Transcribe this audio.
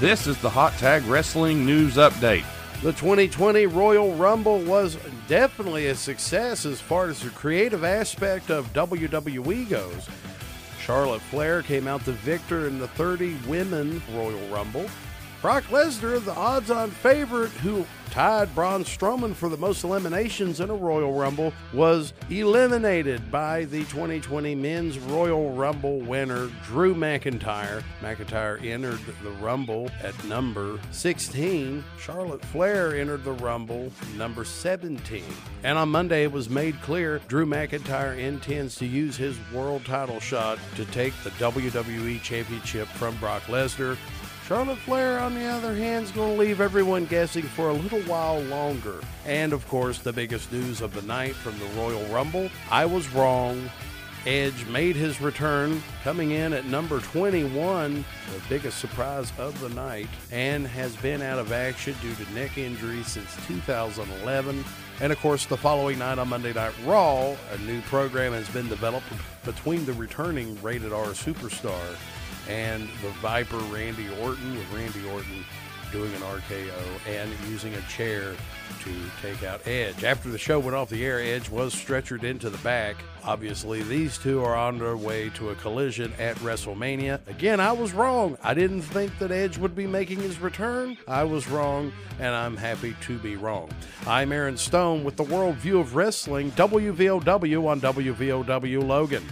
This is the Hot Tag Wrestling News Update. The 2020 Royal Rumble was definitely a success as far as the creative aspect of WWE goes. Charlotte Flair came out the victor in the 30 Women Royal Rumble. Brock Lesnar, the odds on favorite, who tied Braun Strowman for the most eliminations in a Royal Rumble, was eliminated by the 2020 Men's Royal Rumble winner, Drew McIntyre. McIntyre entered the Rumble at number 16. Charlotte Flair entered the Rumble number 17. And on Monday, it was made clear Drew McIntyre intends to use his world title shot to take the WWE Championship from Brock Lesnar. Charlotte Flair, on the other hand, is going to leave everyone guessing for a little while longer. And of course, the biggest news of the night from the Royal Rumble I was wrong. Edge made his return, coming in at number 21, the biggest surprise of the night, and has been out of action due to neck injury since 2011. And of course, the following night on Monday Night Raw, a new program has been developed between the returning rated R superstar and the Viper Randy Orton, with Randy Orton doing an RKO and using a chair to take out Edge. After the show went off the air, Edge was stretchered into the back. Obviously, these two are on their way to a collision at WrestleMania. Again, I was wrong. I didn't think that Edge would be making his return. I was wrong, and I'm happy to be wrong. I'm Aaron Stone with the World View of Wrestling, WVOW on WVOW Logan.